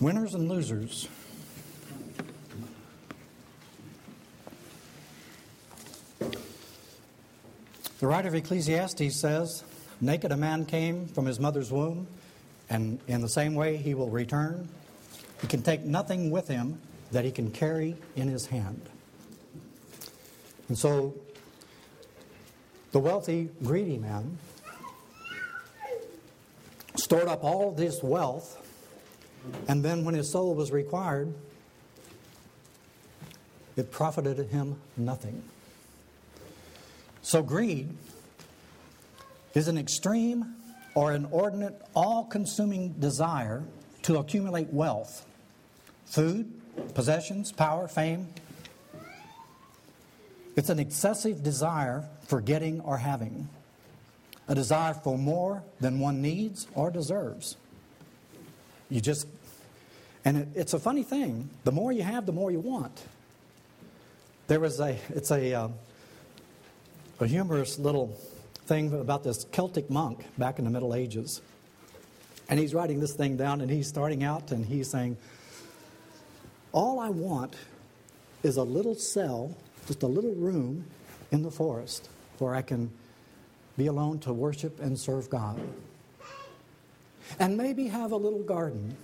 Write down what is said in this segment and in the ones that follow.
Winners and losers. The writer of Ecclesiastes says, Naked a man came from his mother's womb, and in the same way he will return. He can take nothing with him that he can carry in his hand. And so, the wealthy, greedy man stored up all this wealth, and then when his soul was required, it profited him nothing. So, greed is an extreme or inordinate, all consuming desire to accumulate wealth, food, possessions, power, fame. It's an excessive desire for getting or having, a desire for more than one needs or deserves. You just, and it, it's a funny thing. The more you have, the more you want. There was a, it's a, uh, a humorous little thing about this Celtic monk back in the Middle Ages. And he's writing this thing down and he's starting out and he's saying, All I want is a little cell, just a little room in the forest where I can be alone to worship and serve God. And maybe have a little garden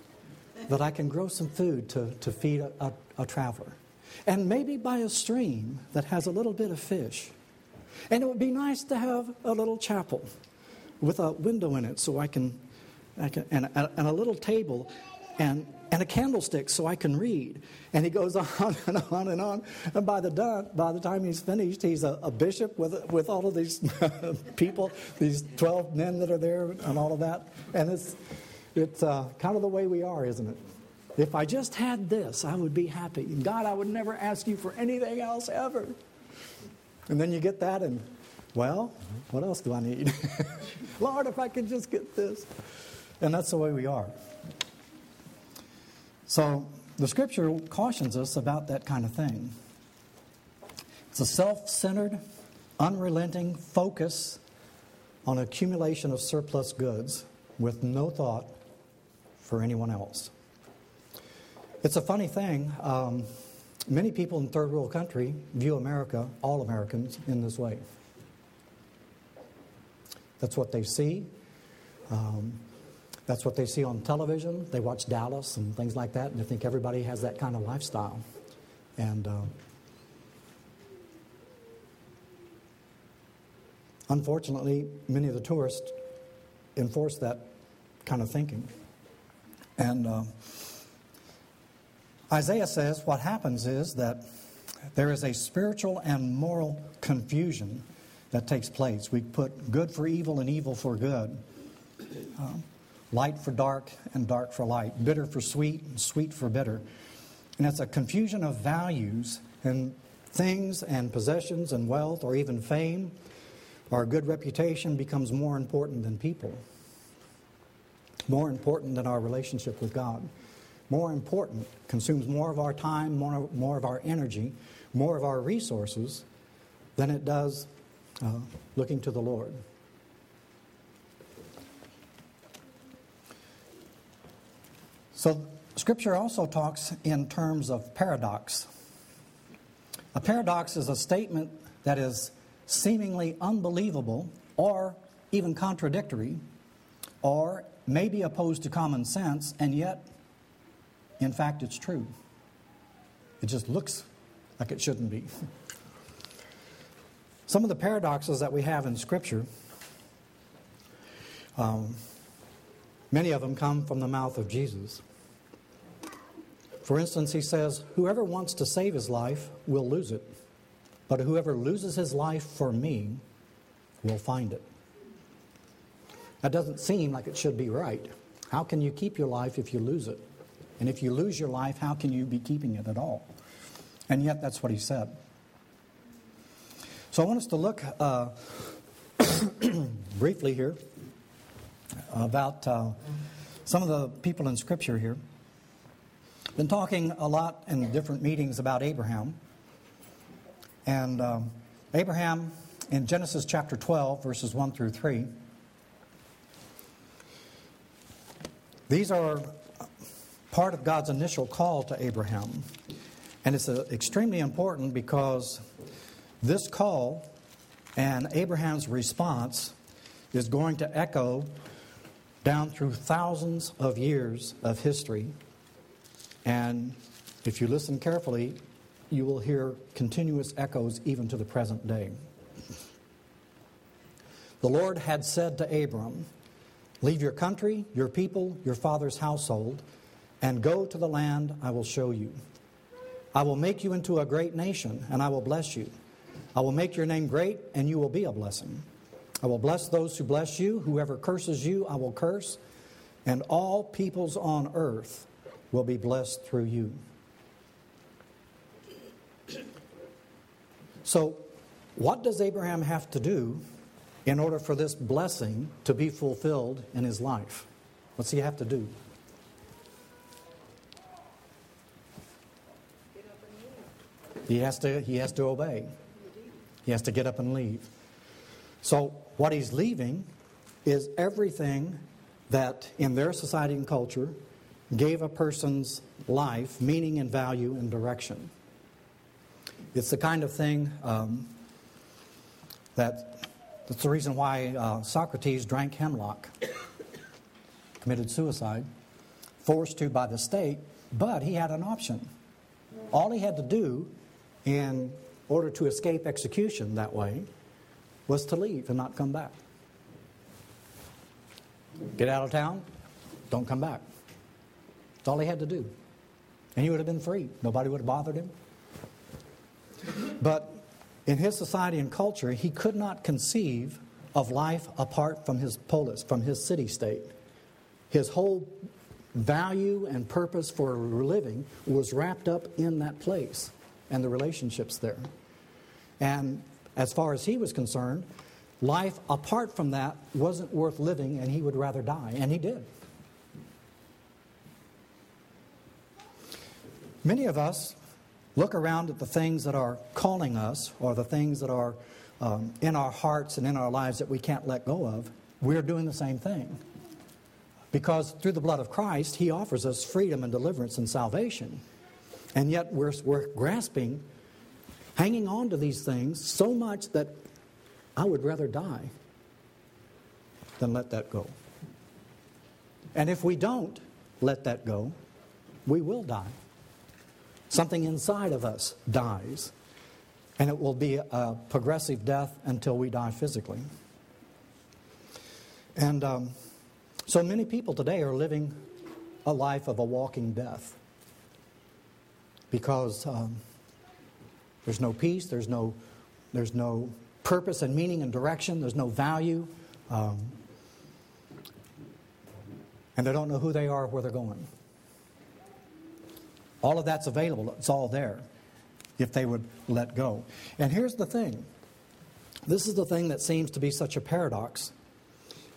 that I can grow some food to, to feed a, a, a traveler. And maybe by a stream that has a little bit of fish and it would be nice to have a little chapel with a window in it so I can, I can and, a, and a little table and, and a candlestick so I can read. And he goes on and on and on. And by the, done, by the time he's finished, he's a, a bishop with, with all of these people, these 12 men that are there, and all of that. And it's, it's uh, kind of the way we are, isn't it? If I just had this, I would be happy. God, I would never ask you for anything else ever. And then you get that, and well, what else do I need? Lord, if I could just get this. And that's the way we are. So the scripture cautions us about that kind of thing. It's a self centered, unrelenting focus on accumulation of surplus goods with no thought for anyone else. It's a funny thing. Um, Many people in third world country view America, all Americans, in this way. That's what they see. Um, that's what they see on television. They watch Dallas and things like that, and they think everybody has that kind of lifestyle. And uh, unfortunately, many of the tourists enforce that kind of thinking. And uh, Isaiah says what happens is that there is a spiritual and moral confusion that takes place. We put good for evil and evil for good, um, light for dark and dark for light, bitter for sweet and sweet for bitter. And it's a confusion of values and things and possessions and wealth or even fame. Our good reputation becomes more important than people, more important than our relationship with God more important, consumes more of our time, more, more of our energy, more of our resources than it does uh, looking to the Lord. So, Scripture also talks in terms of paradox. A paradox is a statement that is seemingly unbelievable or even contradictory or may be opposed to common sense and yet in fact, it's true. It just looks like it shouldn't be. Some of the paradoxes that we have in Scripture, um, many of them come from the mouth of Jesus. For instance, he says, Whoever wants to save his life will lose it, but whoever loses his life for me will find it. That doesn't seem like it should be right. How can you keep your life if you lose it? And if you lose your life, how can you be keeping it at all? And yet, that's what he said. So I want us to look uh, briefly here about uh, some of the people in Scripture here. Been talking a lot in different meetings about Abraham. And um, Abraham in Genesis chapter 12, verses 1 through 3. These are part of God's initial call to Abraham. And it's uh, extremely important because this call and Abraham's response is going to echo down through thousands of years of history. And if you listen carefully, you will hear continuous echoes even to the present day. The Lord had said to Abram, Leave your country, your people, your father's household, and go to the land I will show you. I will make you into a great nation, and I will bless you. I will make your name great, and you will be a blessing. I will bless those who bless you. Whoever curses you, I will curse. And all peoples on earth will be blessed through you. So, what does Abraham have to do in order for this blessing to be fulfilled in his life? What's he have to do? He has to, he has to obey. He has to get up and leave. So, what he's leaving is everything that in their society and culture gave a person's life meaning and value and direction. It's the kind of thing um, that that's the reason why uh, Socrates drank hemlock, committed suicide, forced to by the state, but he had an option. All he had to do in order to escape execution that way was to leave and not come back. Get out of town, don't come back. That's all he had to do. And he would have been free. Nobody would have bothered him. But in his society and culture, he could not conceive of life apart from his polis, from his city state. His whole value and purpose for living was wrapped up in that place and the relationships there. And as far as he was concerned, life apart from that wasn't worth living and he would rather die. And he did. Many of us look around at the things that are calling us or the things that are um, in our hearts and in our lives that we can't let go of. We're doing the same thing. Because through the blood of Christ, He offers us freedom and deliverance and salvation. And yet we're, we're grasping, hanging on to these things so much that I would rather die than let that go. And if we don't let that go, we will die. Something inside of us dies, and it will be a progressive death until we die physically. And um, so many people today are living a life of a walking death because um, there's no peace, there's no, there's no purpose and meaning and direction, there's no value, um, and they don't know who they are or where they're going. All of that's available, it's all there if they would let go. And here's the thing this is the thing that seems to be such a paradox.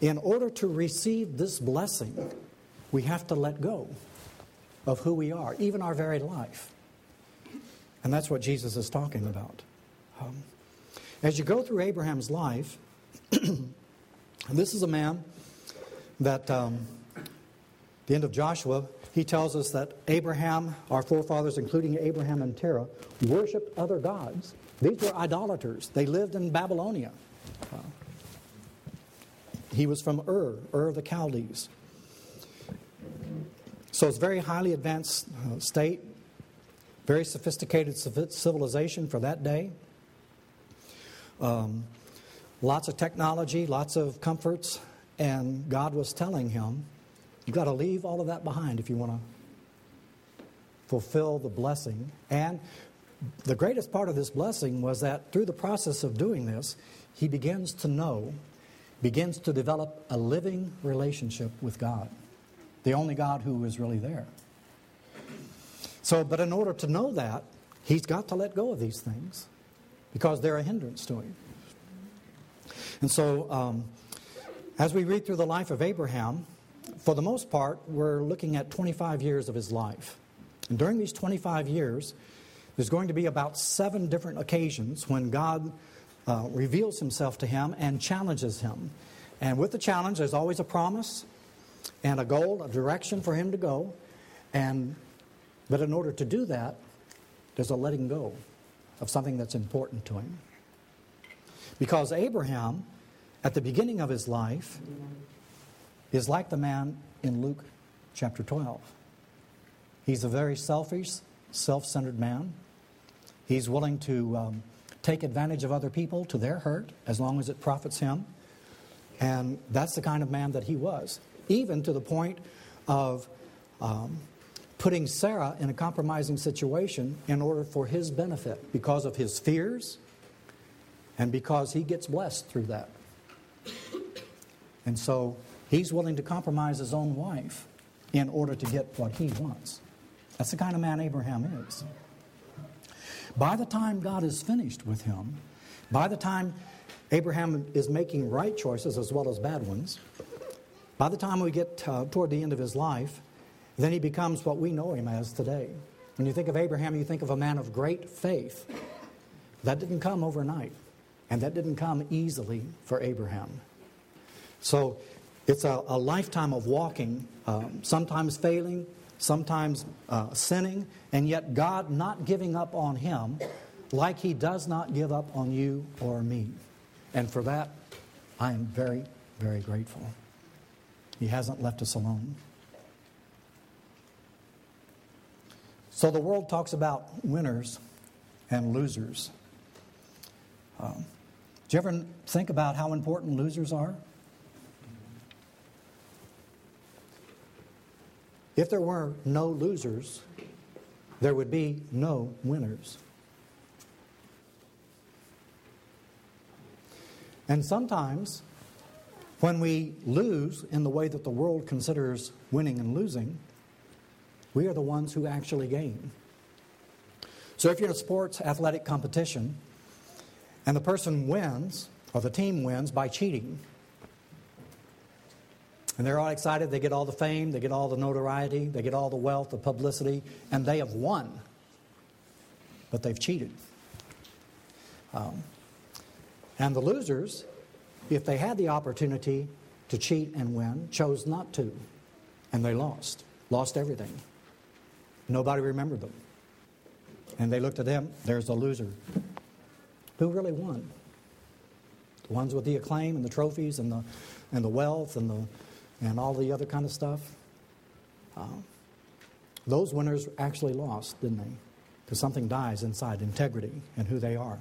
In order to receive this blessing, we have to let go of who we are, even our very life. And that's what Jesus is talking about. Um, as you go through Abraham's life, this is a man that, um, the end of Joshua, he tells us that Abraham, our forefathers, including Abraham and Terah, worshiped other gods. These were idolaters. They lived in Babylonia. He was from Ur, Ur of the Chaldees. So it's a very highly advanced uh, state. Very sophisticated civilization for that day. Um, lots of technology, lots of comforts, and God was telling him, You've got to leave all of that behind if you want to fulfill the blessing. And the greatest part of this blessing was that through the process of doing this, he begins to know, begins to develop a living relationship with God, the only God who is really there. So, but in order to know that, he's got to let go of these things because they're a hindrance to him. And so, um, as we read through the life of Abraham, for the most part, we're looking at 25 years of his life. And during these 25 years, there's going to be about seven different occasions when God uh, reveals himself to him and challenges him. And with the challenge, there's always a promise and a goal, a direction for him to go. And, but in order to do that, there's a letting go of something that's important to him. Because Abraham, at the beginning of his life, is like the man in Luke chapter 12. He's a very selfish, self centered man. He's willing to um, take advantage of other people to their hurt as long as it profits him. And that's the kind of man that he was, even to the point of um, putting Sarah in a compromising situation in order for his benefit because of his fears and because he gets blessed through that. And so he's willing to compromise his own wife in order to get what he wants. That's the kind of man Abraham is. By the time God is finished with him, by the time Abraham is making right choices as well as bad ones, by the time we get uh, toward the end of his life, then he becomes what we know him as today. When you think of Abraham, you think of a man of great faith. That didn't come overnight, and that didn't come easily for Abraham. So it's a, a lifetime of walking, um, sometimes failing, sometimes uh, sinning, and yet God not giving up on him like he does not give up on you or me. And for that, I am very, very grateful. He hasn't left us alone. So the world talks about winners and losers. Um, do you ever think about how important losers are? If there were no losers, there would be no winners. And sometimes, when we lose in the way that the world considers winning and losing, we are the ones who actually gain. So if you're in a sports athletic competition and the person wins, or the team wins by cheating, and they're all excited. They get all the fame, they get all the notoriety, they get all the wealth, the publicity, and they have won. But they've cheated. Um, and the losers, if they had the opportunity to cheat and win, chose not to. And they lost. Lost everything. Nobody remembered them. And they looked at them, there's the loser. Who really won? The ones with the acclaim and the trophies and the, and the wealth and the, and all the other kind of stuff. Uh, those winners actually lost, didn't they? Because something dies inside integrity and who they are.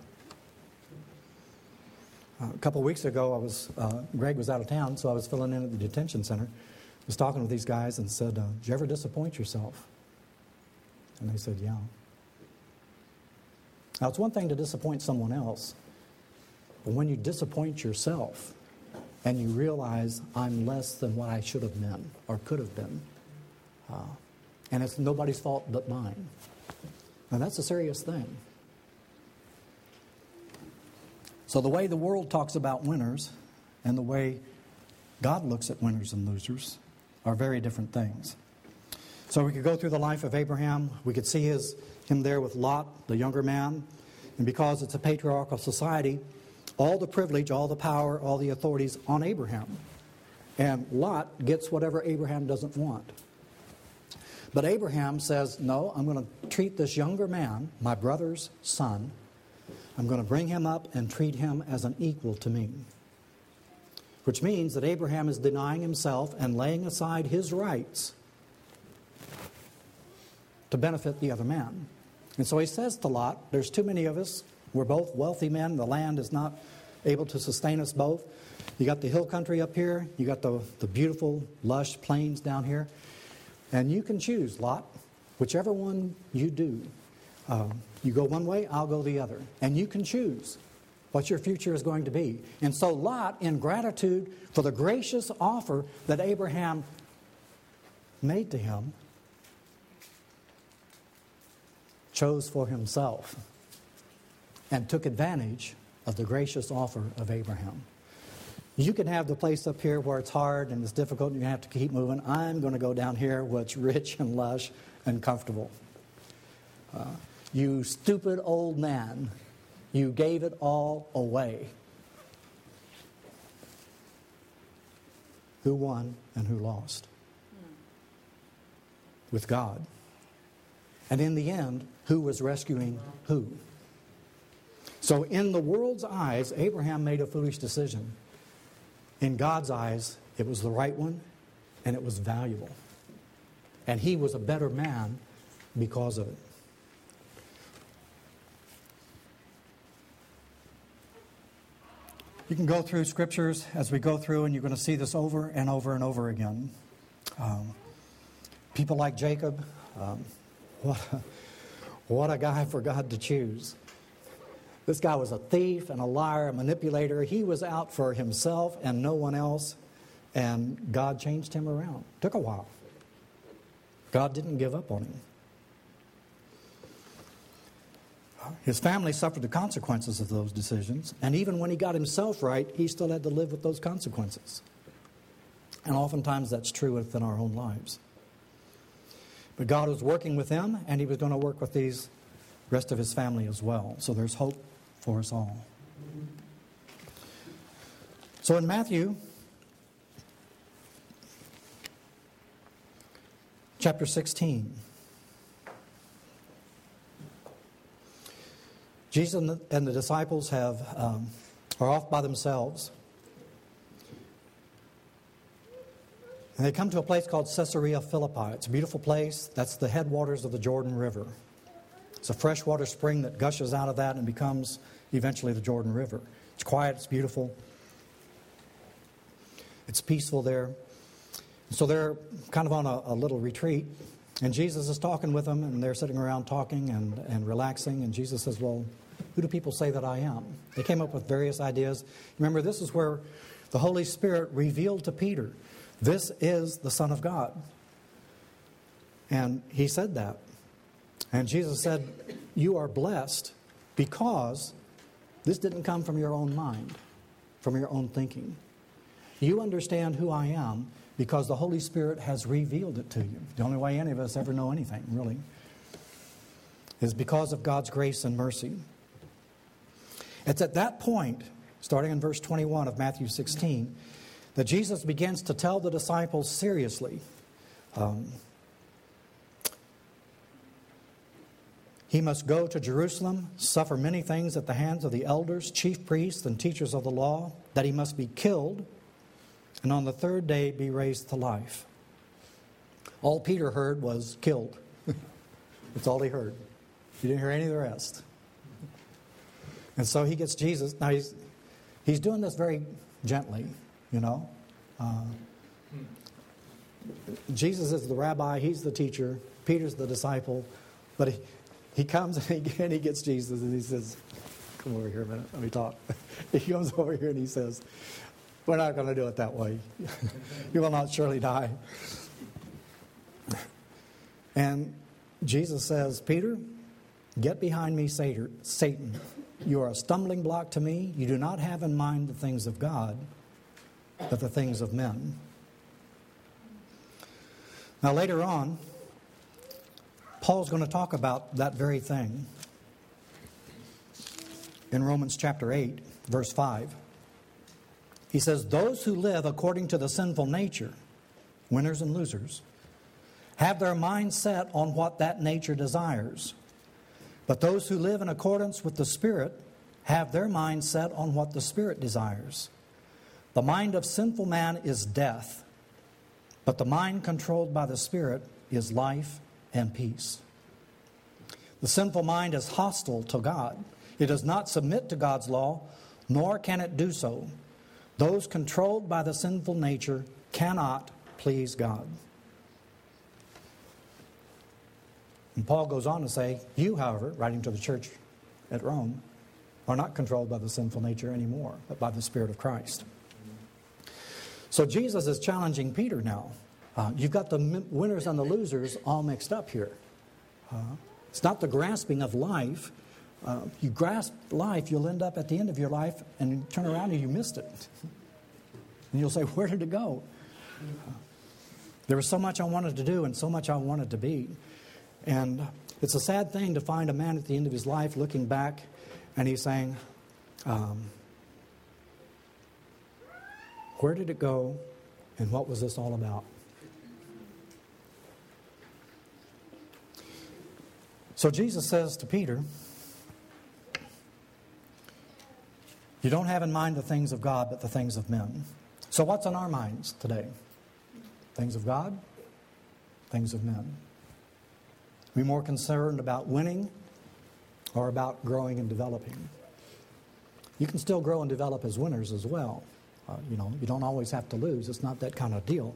Uh, a couple of weeks ago, I was uh, Greg was out of town, so I was filling in at the detention center. I was talking with these guys and said, uh, "Did you ever disappoint yourself?" And they said, "Yeah." Now, it's one thing to disappoint someone else, but when you disappoint yourself, and you realize I'm less than what I should have been or could have been. Uh, and it's nobody's fault but mine. Now, that's a serious thing. So, the way the world talks about winners and the way God looks at winners and losers are very different things. So, we could go through the life of Abraham. We could see his, him there with Lot, the younger man. And because it's a patriarchal society, all the privilege, all the power, all the authorities on Abraham. And Lot gets whatever Abraham doesn't want. But Abraham says, No, I'm going to treat this younger man, my brother's son, I'm going to bring him up and treat him as an equal to me. Which means that Abraham is denying himself and laying aside his rights to benefit the other man. And so he says to Lot, There's too many of us. We're both wealthy men. The land is not able to sustain us both. You got the hill country up here, you got the, the beautiful, lush plains down here. And you can choose, Lot, whichever one you do. Um, you go one way, I'll go the other. And you can choose what your future is going to be. And so Lot, in gratitude for the gracious offer that Abraham made to him, chose for himself and took advantage of the gracious offer of Abraham. You can have the place up here where it's hard and it's difficult and you have to keep moving. I'm going to go down here where it's rich and lush and comfortable. Uh, you stupid old man, you gave it all away. Who won and who lost? with God. And in the end, who was rescuing who? So, in the world's eyes, Abraham made a foolish decision. In God's eyes, it was the right one and it was valuable. And he was a better man because of it. You can go through scriptures as we go through, and you're going to see this over and over and over again. Um, people like Jacob, um, what, a, what a guy for God to choose. This guy was a thief and a liar, a manipulator. He was out for himself and no one else, and God changed him around. Took a while. God didn't give up on him. His family suffered the consequences of those decisions, and even when he got himself right, he still had to live with those consequences. And oftentimes that's true within our own lives. But God was working with him, and he was going to work with these rest of his family as well. So there's hope for us all. So in Matthew chapter 16, Jesus and the, and the disciples have, um, are off by themselves. And they come to a place called Caesarea Philippi. It's a beautiful place. That's the headwaters of the Jordan River. It's a freshwater spring that gushes out of that and becomes eventually the Jordan River. It's quiet, it's beautiful, it's peaceful there. So they're kind of on a, a little retreat, and Jesus is talking with them, and they're sitting around talking and, and relaxing. And Jesus says, Well, who do people say that I am? They came up with various ideas. Remember, this is where the Holy Spirit revealed to Peter, This is the Son of God. And he said that. And Jesus said, You are blessed because this didn't come from your own mind, from your own thinking. You understand who I am because the Holy Spirit has revealed it to you. The only way any of us ever know anything, really, is because of God's grace and mercy. It's at that point, starting in verse 21 of Matthew 16, that Jesus begins to tell the disciples seriously. Um, he must go to Jerusalem, suffer many things at the hands of the elders, chief priests, and teachers of the law, that he must be killed, and on the third day be raised to life. All Peter heard was killed. That's all he heard. He didn't hear any of the rest. And so he gets Jesus. Now he's, he's doing this very gently, you know. Uh, Jesus is the rabbi, he's the teacher, Peter's the disciple, but he, he comes and he, and he gets Jesus and he says, Come over here a minute, let me talk. he comes over here and he says, We're not going to do it that way. you will not surely die. And Jesus says, Peter, get behind me, Satan. You are a stumbling block to me. You do not have in mind the things of God, but the things of men. Now, later on, Paul's going to talk about that very thing in Romans chapter 8, verse 5. He says, Those who live according to the sinful nature, winners and losers, have their mind set on what that nature desires. But those who live in accordance with the Spirit have their mind set on what the Spirit desires. The mind of sinful man is death, but the mind controlled by the Spirit is life and peace. The sinful mind is hostile to God. It does not submit to God's law, nor can it do so. Those controlled by the sinful nature cannot please God. And Paul goes on to say, You, however, writing to the church at Rome, are not controlled by the sinful nature anymore, but by the Spirit of Christ. So Jesus is challenging Peter now. Uh, you've got the winners and the losers all mixed up here. Uh, it's not the grasping of life. Uh, you grasp life, you'll end up at the end of your life and turn around and you missed it. And you'll say, Where did it go? There was so much I wanted to do and so much I wanted to be. And it's a sad thing to find a man at the end of his life looking back and he's saying, um, Where did it go and what was this all about? So Jesus says to Peter, You don't have in mind the things of God, but the things of men. So, what's on our minds today? Things of God, things of men. Are we more concerned about winning or about growing and developing? You can still grow and develop as winners as well. Uh, you know, you don't always have to lose. It's not that kind of deal.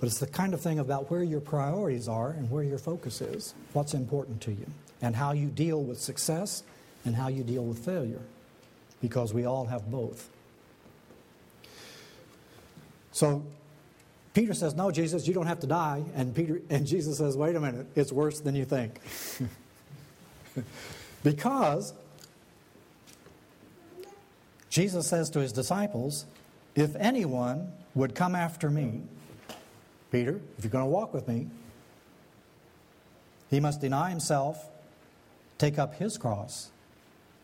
But it's the kind of thing about where your priorities are and where your focus is, what's important to you, and how you deal with success and how you deal with failure, because we all have both. So Peter says, "No, Jesus, you don't have to die." And Peter and Jesus says, "Wait a minute, it's worse than you think." because Jesus says to his disciples, "If anyone would come after me, Peter, if you're going to walk with me, he must deny himself, take up his cross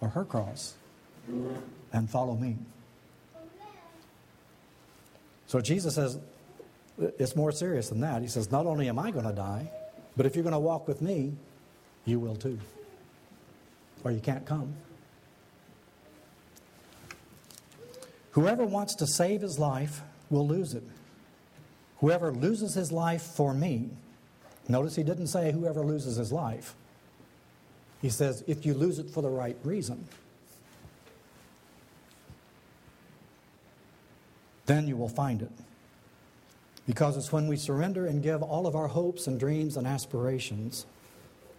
or her cross, and follow me. So Jesus says, it's more serious than that. He says, Not only am I going to die, but if you're going to walk with me, you will too. Or you can't come. Whoever wants to save his life will lose it. Whoever loses his life for me, notice he didn't say whoever loses his life. He says if you lose it for the right reason, then you will find it. Because it's when we surrender and give all of our hopes and dreams and aspirations,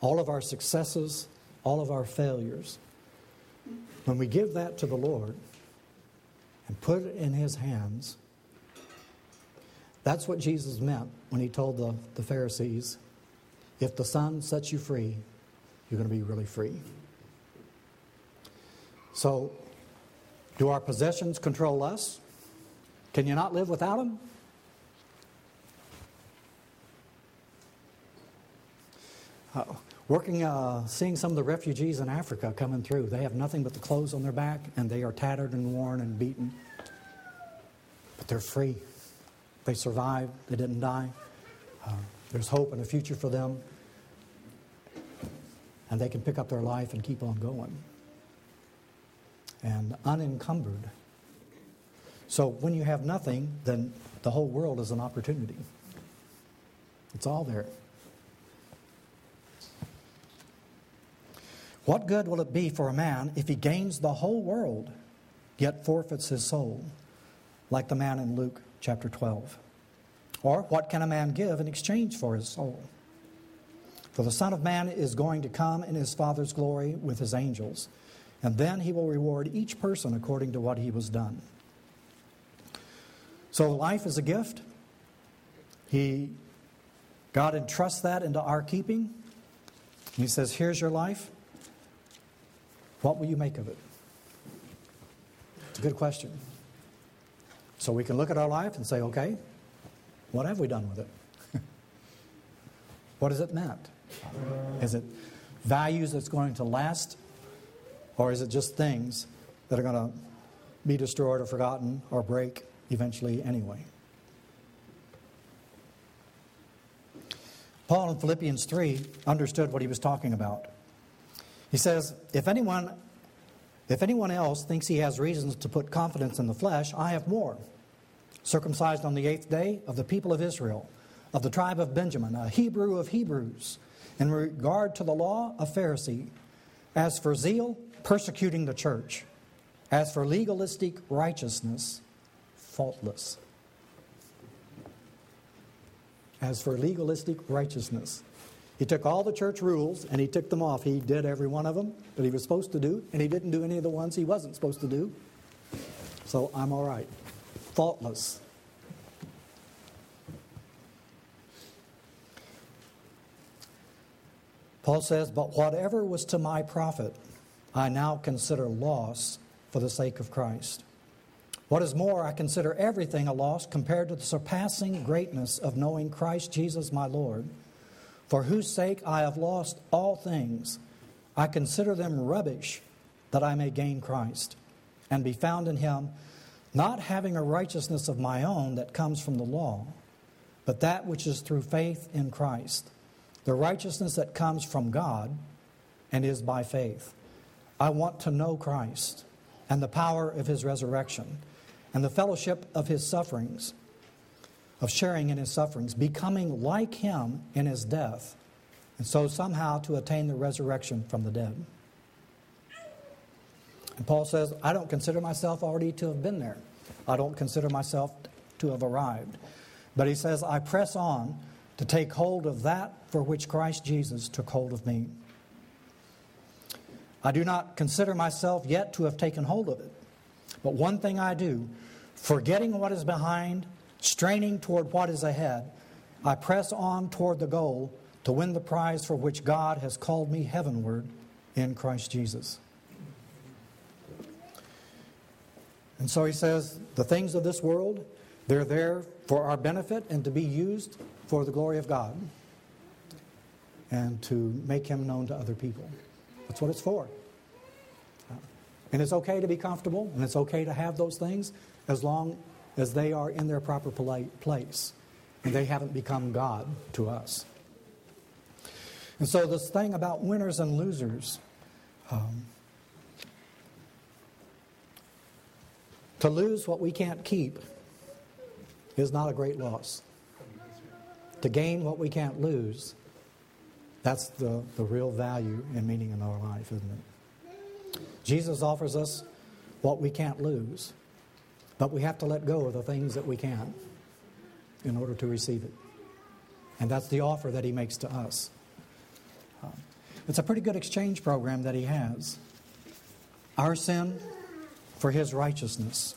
all of our successes, all of our failures, when we give that to the Lord and put it in His hands, that's what Jesus meant when he told the, the Pharisees if the Son sets you free, you're going to be really free. So, do our possessions control us? Can you not live without them? Uh, working, uh, seeing some of the refugees in Africa coming through, they have nothing but the clothes on their back and they are tattered and worn and beaten. But they're free. They survived, they didn't die. Uh, there's hope and a future for them. And they can pick up their life and keep on going. And unencumbered. So when you have nothing, then the whole world is an opportunity. It's all there. What good will it be for a man if he gains the whole world, yet forfeits his soul, like the man in Luke chapter 12. Or what can a man give in exchange for his soul? For the Son of Man is going to come in his Father's glory with his angels, and then he will reward each person according to what he was done. So life is a gift. He God entrusts that into our keeping. He says, Here's your life. What will you make of it? It's a good question. So we can look at our life and say, okay, what have we done with it? what has it meant? Is it values that's going to last? Or is it just things that are going to be destroyed or forgotten or break eventually anyway? Paul in Philippians 3 understood what he was talking about. He says, If anyone, if anyone else thinks he has reasons to put confidence in the flesh, I have more circumcised on the eighth day, of the people of Israel, of the tribe of Benjamin, a Hebrew of Hebrews, in regard to the law, a Pharisee. As for zeal, persecuting the church. As for legalistic righteousness, faultless. As for legalistic righteousness, he took all the church rules and he took them off. He did every one of them that he was supposed to do, and he didn't do any of the ones he wasn't supposed to do. So I'm all right faultless. Paul says, But whatever was to my profit, I now consider loss for the sake of Christ. What is more, I consider everything a loss compared to the surpassing greatness of knowing Christ Jesus my Lord, for whose sake I have lost all things. I consider them rubbish that I may gain Christ and be found in him not having a righteousness of my own that comes from the law, but that which is through faith in Christ, the righteousness that comes from God and is by faith. I want to know Christ and the power of his resurrection and the fellowship of his sufferings, of sharing in his sufferings, becoming like him in his death, and so somehow to attain the resurrection from the dead. And Paul says, I don't consider myself already to have been there. I don't consider myself to have arrived. But he says, I press on to take hold of that for which Christ Jesus took hold of me. I do not consider myself yet to have taken hold of it. But one thing I do, forgetting what is behind, straining toward what is ahead, I press on toward the goal to win the prize for which God has called me heavenward in Christ Jesus. And so he says, the things of this world, they're there for our benefit and to be used for the glory of God and to make him known to other people. That's what it's for. And it's okay to be comfortable and it's okay to have those things as long as they are in their proper place and they haven't become God to us. And so, this thing about winners and losers, um, to lose what we can't keep is not a great loss. To gain what we can't lose, that's the, the real value and meaning in our life, isn't it? Jesus offers us what we can't lose, but we have to let go of the things that we can in order to receive it. And that's the offer that he makes to us. Um, it's a pretty good exchange program that he has. Our sin for his righteousness,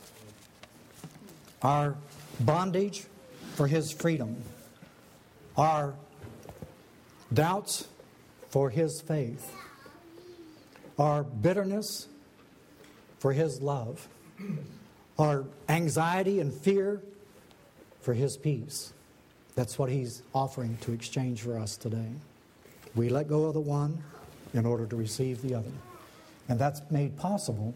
our bondage for his freedom, our doubts for his faith, our bitterness for his love, our anxiety and fear for his peace. That's what he's offering to exchange for us today. We let go of the one in order to receive the other. And that's made possible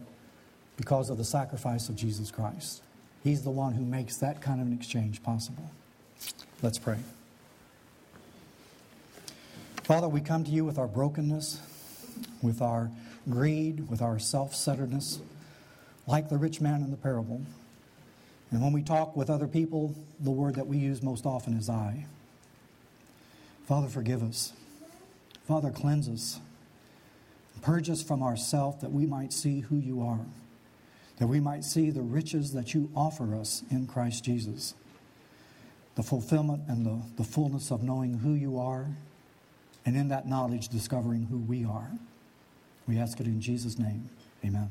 because of the sacrifice of Jesus Christ. He's the one who makes that kind of an exchange possible. Let's pray. Father, we come to you with our brokenness, with our greed, with our self centeredness, like the rich man in the parable. And when we talk with other people, the word that we use most often is I. Father, forgive us. Father, cleanse us. Purge us from ourself that we might see who you are, that we might see the riches that you offer us in Christ Jesus, the fulfillment and the, the fullness of knowing who you are, and in that knowledge, discovering who we are. We ask it in Jesus' name. Amen.